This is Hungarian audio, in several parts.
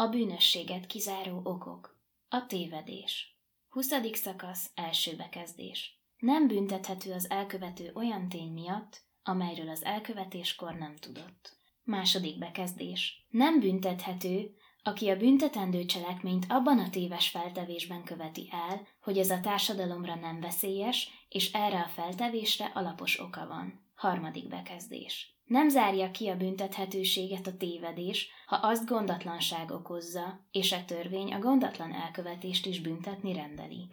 A bűnösséget kizáró okok. A tévedés. 20. szakasz, első bekezdés. Nem büntethető az elkövető olyan tény miatt, amelyről az elkövetéskor nem tudott. Második bekezdés. Nem büntethető, aki a büntetendő cselekményt abban a téves feltevésben követi el, hogy ez a társadalomra nem veszélyes, és erre a feltevésre alapos oka van. Harmadik bekezdés. Nem zárja ki a büntethetőséget a tévedés, ha azt gondatlanság okozza, és a törvény a gondatlan elkövetést is büntetni rendeli.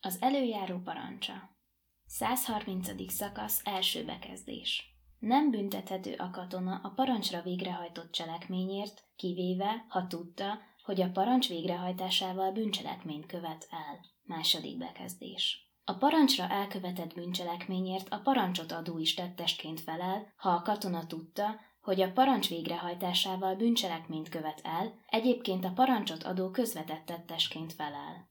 Az előjáró parancsa 130. szakasz első bekezdés nem büntethető a katona a parancsra végrehajtott cselekményért, kivéve, ha tudta, hogy a parancs végrehajtásával bűncselekményt követ el. Második bekezdés. A parancsra elkövetett bűncselekményért a parancsot adó is tettestként felel, ha a katona tudta, hogy a parancs végrehajtásával bűncselekményt követ el, egyébként a parancsot adó közvetett tettesként felel.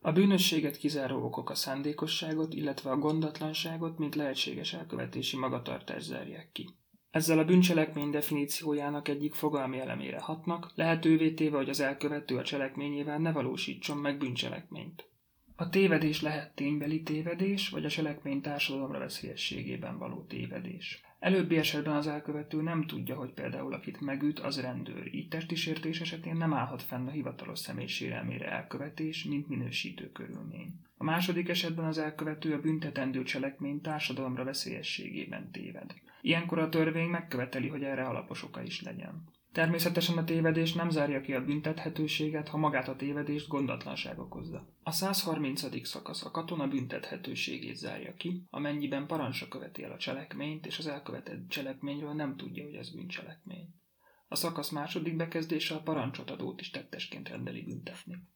A bűnösséget kizáró okok a szándékosságot, illetve a gondatlanságot, mint lehetséges elkövetési magatartást zárják ki. Ezzel a bűncselekmény definíciójának egyik fogalmi elemére hatnak, lehetővé téve, hogy az elkövető a cselekményével ne valósítson meg bűncselekményt. A tévedés lehet ténybeli tévedés, vagy a cselekmény társadalomra veszélyességében való tévedés. Előbbi esetben az elkövető nem tudja, hogy például akit megüt, az rendőr, így testi sértés esetén nem állhat fenn a hivatalos személy sérelmére elkövetés, mint minősítő körülmény. Második esetben az elkövető a büntetendő cselekmény társadalomra veszélyességében téved. Ilyenkor a törvény megköveteli, hogy erre alapos oka is legyen. Természetesen a tévedés nem zárja ki a büntethetőséget, ha magát a tévedést gondatlanság okozza. A 130. szakasz a katona büntethetőségét zárja ki, amennyiben parancsra követi el a cselekményt, és az elkövetett cselekményről nem tudja, hogy ez bűncselekmény. A szakasz második bekezdése a parancsot adót is tettesként rendeli büntetni.